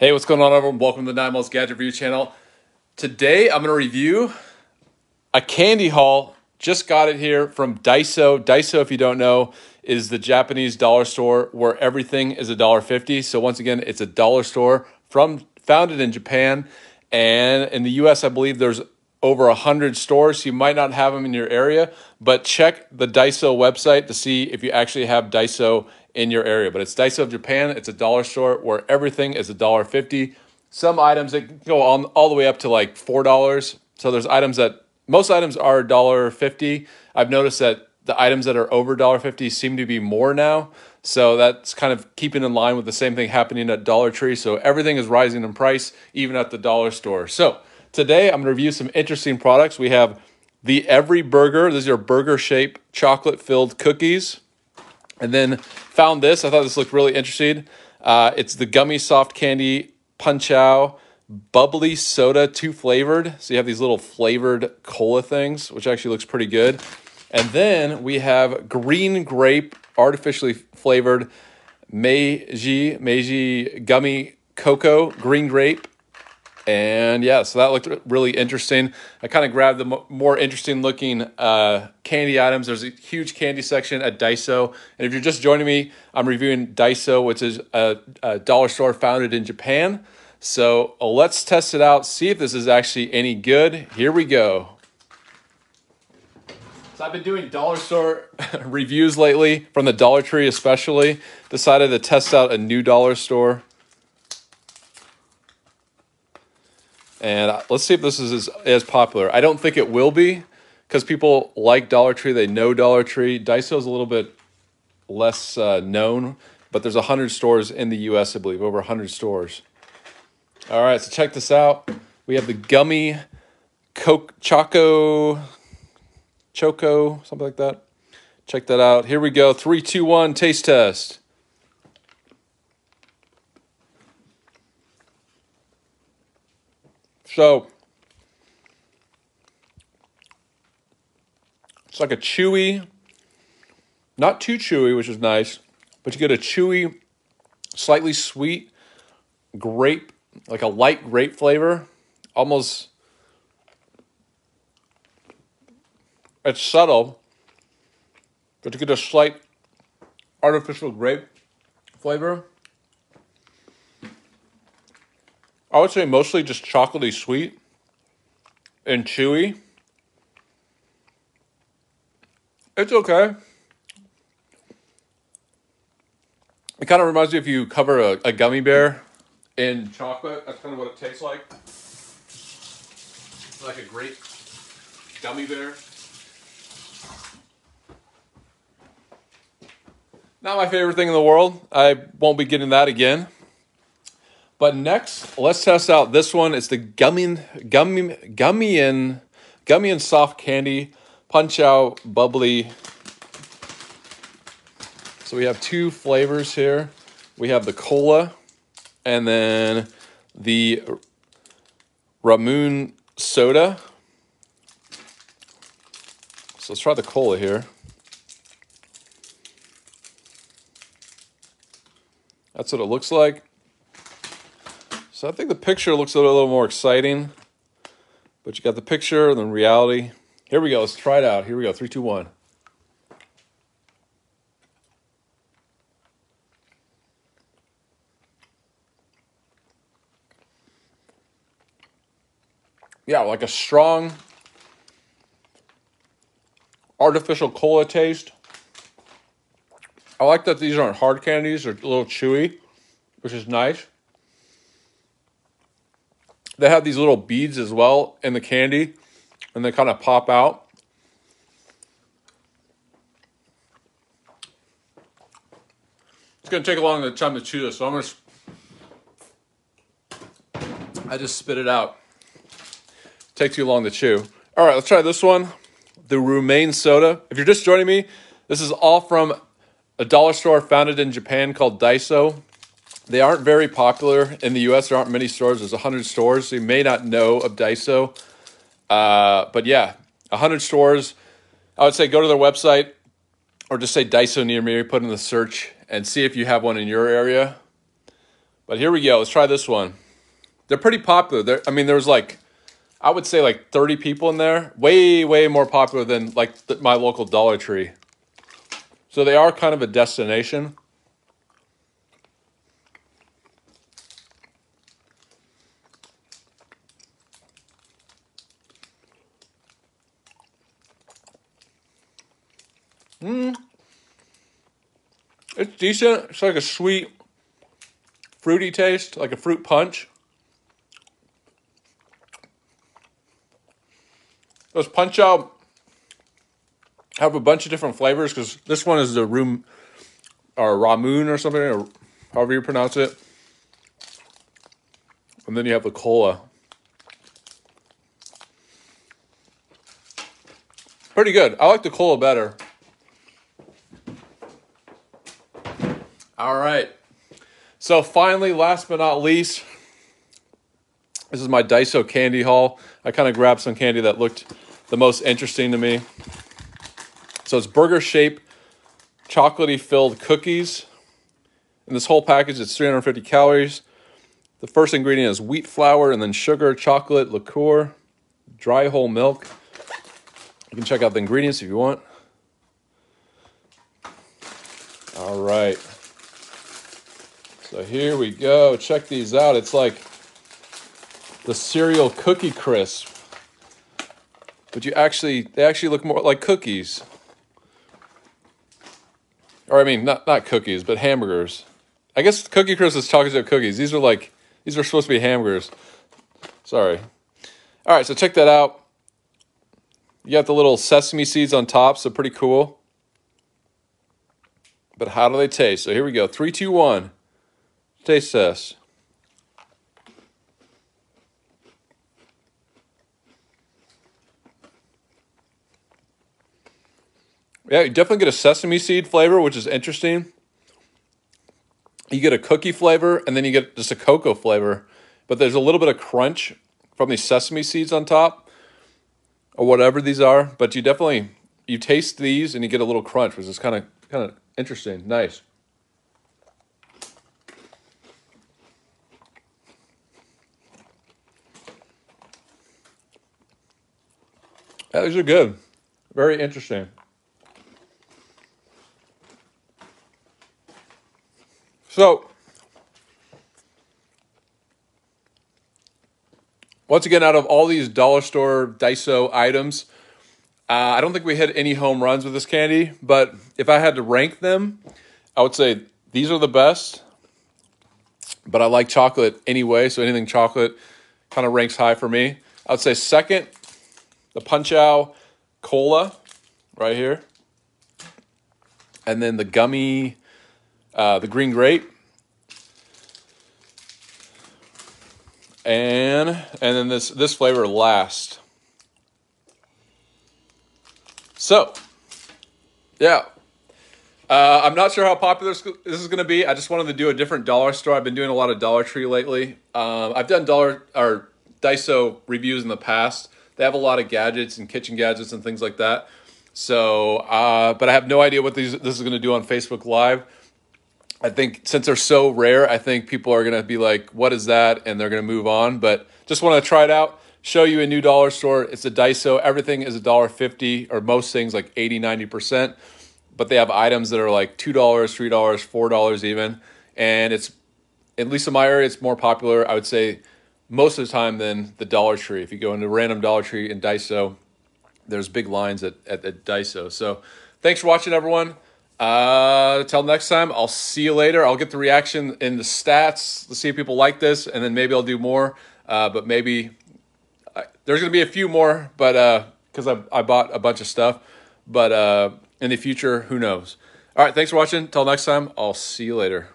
Hey, what's going on, everyone? Welcome to the Nine Miles Gadget Review channel. Today, I'm going to review a candy haul. Just got it here from Daiso. Daiso, if you don't know, is the Japanese dollar store where everything is a dollar fifty. So once again, it's a dollar store from founded in Japan, and in the U.S., I believe there's over a hundred stores. You might not have them in your area, but check the Daiso website to see if you actually have Daiso in your area. But it's Daiso of Japan. It's a dollar store where everything is a dollar fifty. Some items that go on all the way up to like four dollars. So there's items that most items are dollar fifty. I've noticed that the items that are over dollar fifty seem to be more now. So that's kind of keeping in line with the same thing happening at Dollar Tree. So everything is rising in price, even at the dollar store. So today I'm going to review some interesting products. We have the Every Burger. These are burger shape chocolate filled cookies. And then found this. I thought this looked really interesting. Uh, it's the gummy soft candy punch out bubbly soda, two flavored. So you have these little flavored cola things, which actually looks pretty good. And then we have green grape, artificially flavored Meiji Meiji gummy cocoa, green grape. And yeah, so that looked really interesting. I kind of grabbed the more interesting looking uh, candy items. There's a huge candy section at Daiso. And if you're just joining me, I'm reviewing Daiso, which is a, a dollar store founded in Japan. So uh, let's test it out, see if this is actually any good. Here we go. So I've been doing dollar store reviews lately, from the Dollar Tree especially. Decided to test out a new dollar store. And uh, let's see if this is as, as popular. I don't think it will be because people like Dollar Tree. They know Dollar Tree. Daiso is a little bit less uh, known, but there's 100 stores in the U.S., I believe, over 100 stores. All right, so check this out. We have the gummy Coke Choco, Choco, something like that. Check that out. Here we go. Three, two, one, taste test. So it's like a chewy, not too chewy, which is nice, but you get a chewy, slightly sweet grape, like a light grape flavor, almost. It's subtle, but you get a slight artificial grape flavor. I would say mostly just chocolatey sweet and chewy. It's okay. It kind of reminds me if you cover a, a gummy bear in chocolate. That's kind of what it tastes like. Like a great gummy bear. Not my favorite thing in the world. I won't be getting that again. But next, let's test out this one. It's the gummy, gummy, gummy and soft candy punch out bubbly. So we have two flavors here. We have the cola and then the Ramune soda. So let's try the cola here. That's what it looks like. So I think the picture looks a little more exciting. But you got the picture and the reality. Here we go. Let's try it out. Here we go. Three, two, one. Yeah, like a strong artificial cola taste. I like that these aren't hard candies, they're a little chewy, which is nice. They have these little beads as well in the candy, and they kind of pop out. It's to take a long time to chew this, so I'm to. I just spit it out. Takes too long to chew. All right, let's try this one the Ramune soda. If you're just joining me, this is all from a dollar store founded in Japan called Daiso. They aren't very popular in the US. There aren't many stores. There's 100 stores. So you may not know of Daiso. Uh, but yeah, 100 stores. I would say go to their website or just say Daiso near me, put in the search and see if you have one in your area. But here we go. Let's try this one. They're pretty popular. They're, I mean, there's like, I would say like 30 people in there. Way, way more popular than like my local Dollar Tree. So they are kind of a destination. Mmm. It's decent. It's like a sweet, fruity taste, like a fruit punch. Those punch out have a bunch of different flavors because this one is the room or Ramoon or something, or however you pronounce it. And then you have the cola. Pretty good. I like the cola better. All right. So finally, last but not least, this is my Daiso candy haul. I kind of grabbed some candy that looked the most interesting to me. So it's burger shape, chocolatey filled cookies. In this whole package, it's 350 calories. The first ingredient is wheat flour and then sugar, chocolate, liqueur, dry whole milk. You can check out the ingredients if you want. All right. So here we go. Check these out. It's like the cereal cookie crisp. But you actually, they actually look more like cookies. Or I mean, not not cookies, but hamburgers. I guess Cookie Crisp is chocolate chip cookies. These are like, these are supposed to be hamburgers. Sorry. All right, so check that out. You got the little sesame seeds on top, so pretty cool. But how do they taste? So here we go. Three, two, one. Taste test. Yeah, you definitely get a sesame seed flavor, which is interesting. You get a cookie flavor, and then you get just a cocoa flavor. But there's a little bit of crunch from these sesame seeds on top, or whatever these are. But you definitely you taste these, and you get a little crunch, which is kind of kind of interesting. Nice. Yeah, these are good. Very interesting. So, once again, out of all these dollar store Daiso items, uh, I don't think we hit any home runs with this candy. But if I had to rank them, I would say these are the best. But I like chocolate anyway, so anything chocolate kind of ranks high for me. I would say second the Punch Out Cola right here. And then the gummy, uh, the green grape. And and then this this flavor last. So, yeah. Uh, I'm not sure how popular this is going to be. I just wanted to do a different dollar store. I've been doing a lot of Dollar Tree lately. Um, I've done dollar or Daiso reviews in the past. They have a lot of gadgets and kitchen gadgets and things like that. So, uh, but I have no idea what these this is going to do on Facebook Live. I think since they're so rare, I think people are going to be like, "What is that?" and they're going to move on. But just want to try it out, show you a new dollar store. It's a Daiso. Everything is a dollar fifty, or most things like 80 90 percent. But they have items that are like two dollars, three dollars, four dollars even, and it's at least in my area, it's more popular. I would say most of the time than the Dollar Tree. If you go into random Dollar Tree in Daiso, there's big lines at, at, at Daiso. So thanks for watching, everyone. Uh, till next time, I'll see you later. I'll get the reaction in the stats. Let's see if people like this, and then maybe I'll do more. Uh, but maybe there's going to be a few more, but because uh, I, I bought a bunch of stuff. But uh, in the future, who knows? All right, thanks for watching. Till next time, I'll see you later.